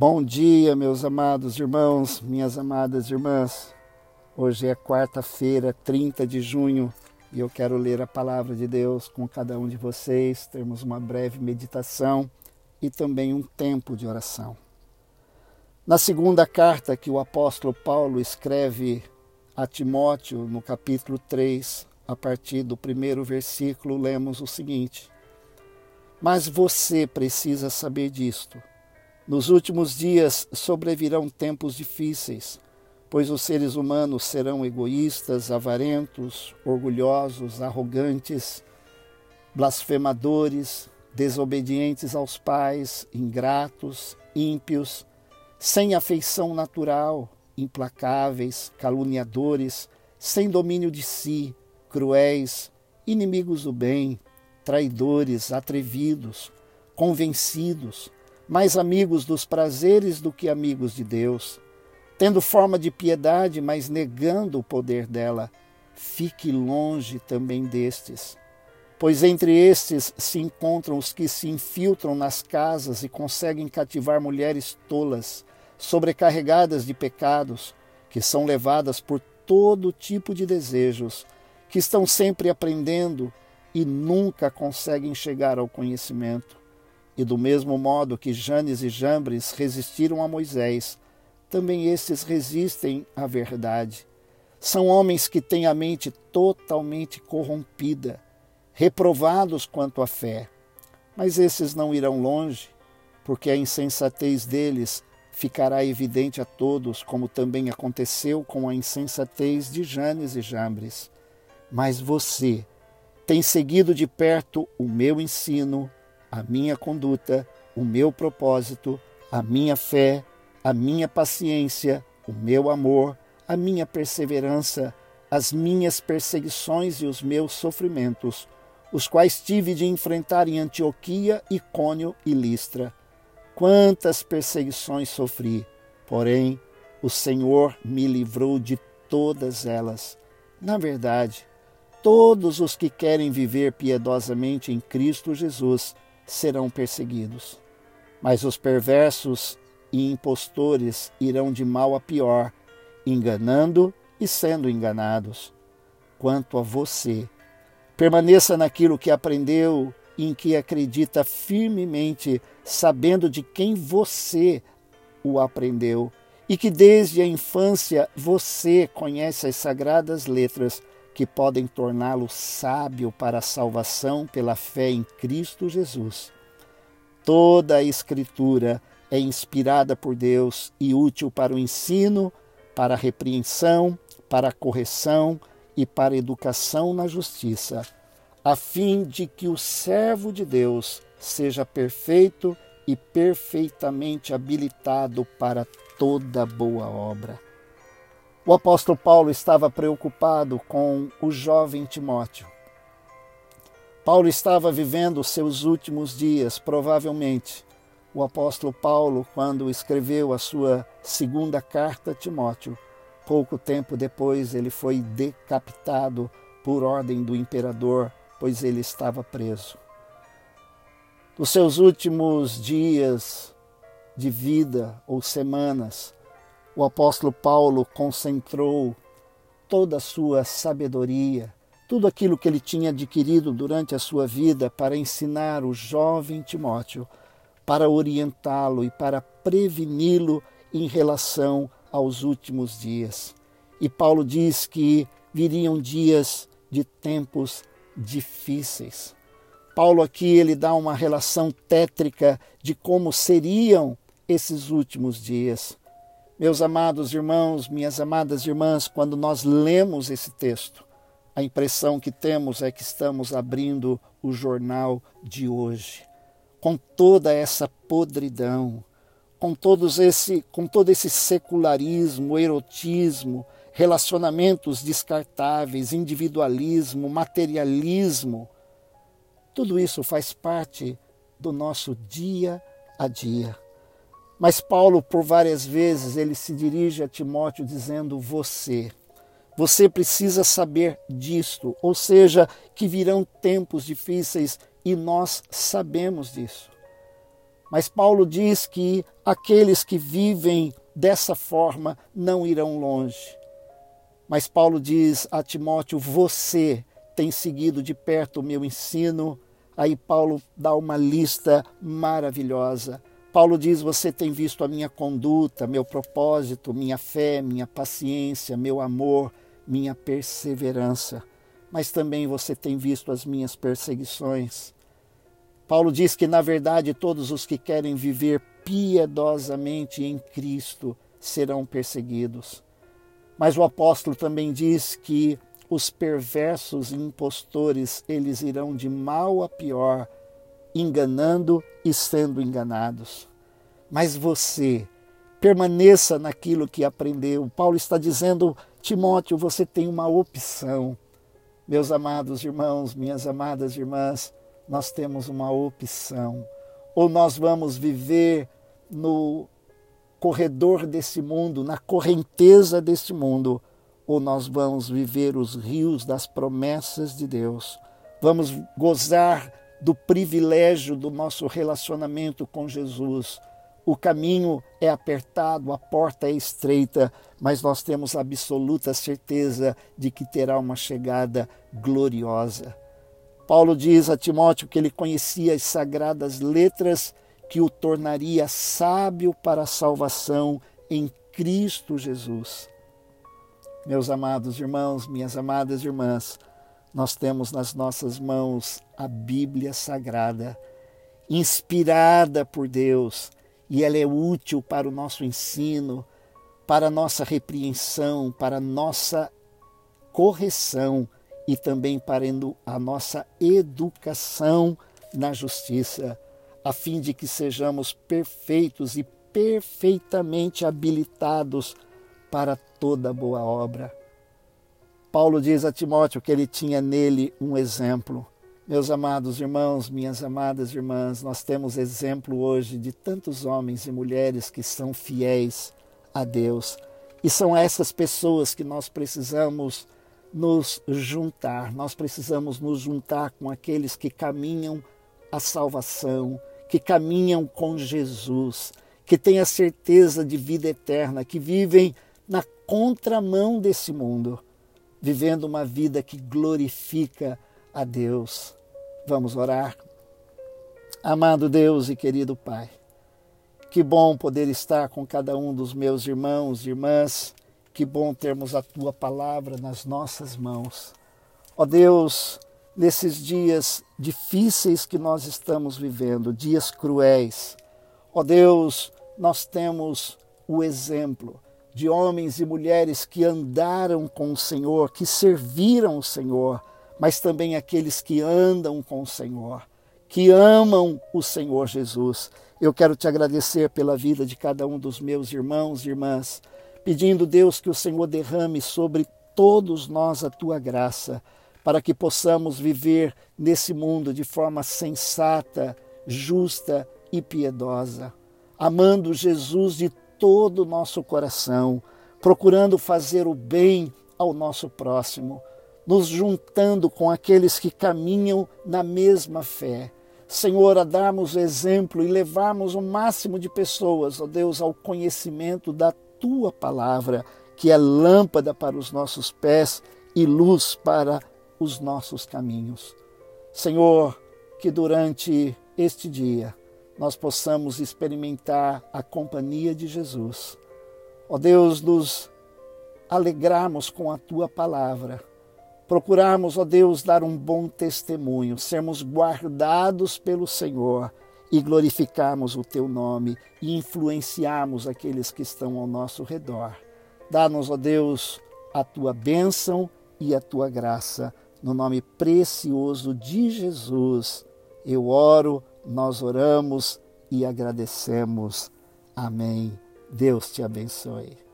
Bom dia, meus amados irmãos, minhas amadas irmãs. Hoje é quarta-feira, 30 de junho, e eu quero ler a palavra de Deus com cada um de vocês, termos uma breve meditação e também um tempo de oração. Na segunda carta que o apóstolo Paulo escreve a Timóteo, no capítulo 3, a partir do primeiro versículo, lemos o seguinte: Mas você precisa saber disto nos últimos dias sobrevirão tempos difíceis, pois os seres humanos serão egoístas, avarentos, orgulhosos, arrogantes, blasfemadores, desobedientes aos pais, ingratos, ímpios, sem afeição natural, implacáveis, caluniadores, sem domínio de si, cruéis, inimigos do bem, traidores, atrevidos, convencidos, mais amigos dos prazeres do que amigos de Deus, tendo forma de piedade, mas negando o poder dela. Fique longe também destes. Pois entre estes se encontram os que se infiltram nas casas e conseguem cativar mulheres tolas, sobrecarregadas de pecados, que são levadas por todo tipo de desejos, que estão sempre aprendendo e nunca conseguem chegar ao conhecimento. E do mesmo modo que Janes e Jambres resistiram a Moisés, também estes resistem à verdade. São homens que têm a mente totalmente corrompida, reprovados quanto à fé. Mas esses não irão longe, porque a insensatez deles ficará evidente a todos, como também aconteceu com a insensatez de Janes e Jambres. Mas você tem seguido de perto o meu ensino, a minha conduta, o meu propósito, a minha fé, a minha paciência, o meu amor, a minha perseverança, as minhas perseguições e os meus sofrimentos, os quais tive de enfrentar em Antioquia, Icônio e Listra. Quantas perseguições sofri, porém o Senhor me livrou de todas elas. Na verdade, todos os que querem viver piedosamente em Cristo Jesus serão perseguidos. Mas os perversos e impostores irão de mal a pior, enganando e sendo enganados. Quanto a você, permaneça naquilo que aprendeu e em que acredita firmemente, sabendo de quem você o aprendeu e que desde a infância você conhece as sagradas letras que podem torná-lo sábio para a salvação pela fé em Cristo Jesus. Toda a Escritura é inspirada por Deus e útil para o ensino, para a repreensão, para a correção e para a educação na justiça, a fim de que o servo de Deus seja perfeito e perfeitamente habilitado para toda boa obra. O apóstolo Paulo estava preocupado com o jovem Timóteo. Paulo estava vivendo seus últimos dias, provavelmente. O apóstolo Paulo, quando escreveu a sua segunda carta a Timóteo, pouco tempo depois ele foi decapitado por ordem do imperador, pois ele estava preso. Nos seus últimos dias de vida ou semanas, o apóstolo Paulo concentrou toda a sua sabedoria, tudo aquilo que ele tinha adquirido durante a sua vida para ensinar o jovem Timóteo, para orientá-lo e para preveni-lo em relação aos últimos dias. E Paulo diz que viriam dias de tempos difíceis. Paulo aqui ele dá uma relação tétrica de como seriam esses últimos dias. Meus amados irmãos, minhas amadas irmãs, quando nós lemos esse texto, a impressão que temos é que estamos abrindo o jornal de hoje, com toda essa podridão, com, todos esse, com todo esse secularismo, erotismo, relacionamentos descartáveis, individualismo, materialismo. Tudo isso faz parte do nosso dia a dia. Mas Paulo, por várias vezes, ele se dirige a Timóteo dizendo: Você, você precisa saber disto, ou seja, que virão tempos difíceis e nós sabemos disso. Mas Paulo diz que aqueles que vivem dessa forma não irão longe. Mas Paulo diz a Timóteo: Você tem seguido de perto o meu ensino. Aí Paulo dá uma lista maravilhosa. Paulo diz: Você tem visto a minha conduta, meu propósito, minha fé, minha paciência, meu amor, minha perseverança. Mas também você tem visto as minhas perseguições. Paulo diz que, na verdade, todos os que querem viver piedosamente em Cristo serão perseguidos. Mas o apóstolo também diz que os perversos e impostores, eles irão de mal a pior, enganando e sendo enganados. Mas você permaneça naquilo que aprendeu. Paulo está dizendo, Timóteo, você tem uma opção. Meus amados irmãos, minhas amadas irmãs, nós temos uma opção. Ou nós vamos viver no corredor desse mundo, na correnteza desse mundo, ou nós vamos viver os rios das promessas de Deus. Vamos gozar do privilégio do nosso relacionamento com Jesus. O caminho é apertado, a porta é estreita, mas nós temos absoluta certeza de que terá uma chegada gloriosa. Paulo diz a Timóteo que ele conhecia as sagradas letras que o tornaria sábio para a salvação em Cristo Jesus. Meus amados irmãos, minhas amadas irmãs, nós temos nas nossas mãos a Bíblia Sagrada, inspirada por Deus, e ela é útil para o nosso ensino, para a nossa repreensão, para a nossa correção e também para a nossa educação na justiça, a fim de que sejamos perfeitos e perfeitamente habilitados para toda boa obra. Paulo diz a Timóteo que ele tinha nele um exemplo. Meus amados irmãos, minhas amadas irmãs, nós temos exemplo hoje de tantos homens e mulheres que são fiéis a Deus. E são essas pessoas que nós precisamos nos juntar, nós precisamos nos juntar com aqueles que caminham a salvação, que caminham com Jesus, que têm a certeza de vida eterna, que vivem na contramão desse mundo, vivendo uma vida que glorifica a Deus. Vamos orar. Amado Deus e querido Pai, que bom poder estar com cada um dos meus irmãos e irmãs que bom termos a tua palavra nas nossas mãos. Ó Deus, nesses dias difíceis que nós estamos vivendo, dias cruéis, ó Deus, nós temos o exemplo de homens e mulheres que andaram com o Senhor, que serviram o Senhor, mas também aqueles que andam com o Senhor, que amam o Senhor Jesus. Eu quero te agradecer pela vida de cada um dos meus irmãos e irmãs pedindo, Deus, que o Senhor derrame sobre todos nós a tua graça, para que possamos viver nesse mundo de forma sensata, justa e piedosa, amando Jesus de todo o nosso coração, procurando fazer o bem ao nosso próximo, nos juntando com aqueles que caminham na mesma fé. Senhor, a darmos exemplo e levarmos o máximo de pessoas, ó Deus, ao conhecimento da tua palavra, que é lâmpada para os nossos pés e luz para os nossos caminhos. Senhor, que durante este dia nós possamos experimentar a companhia de Jesus. Ó Deus, nos alegrarmos com a tua palavra, procurarmos, ó Deus, dar um bom testemunho, sermos guardados pelo Senhor e glorificarmos o teu nome e influenciarmos aqueles que estão ao nosso redor. Dá-nos, ó Deus, a tua bênção e a tua graça. No nome precioso de Jesus, eu oro, nós oramos e agradecemos. Amém. Deus te abençoe.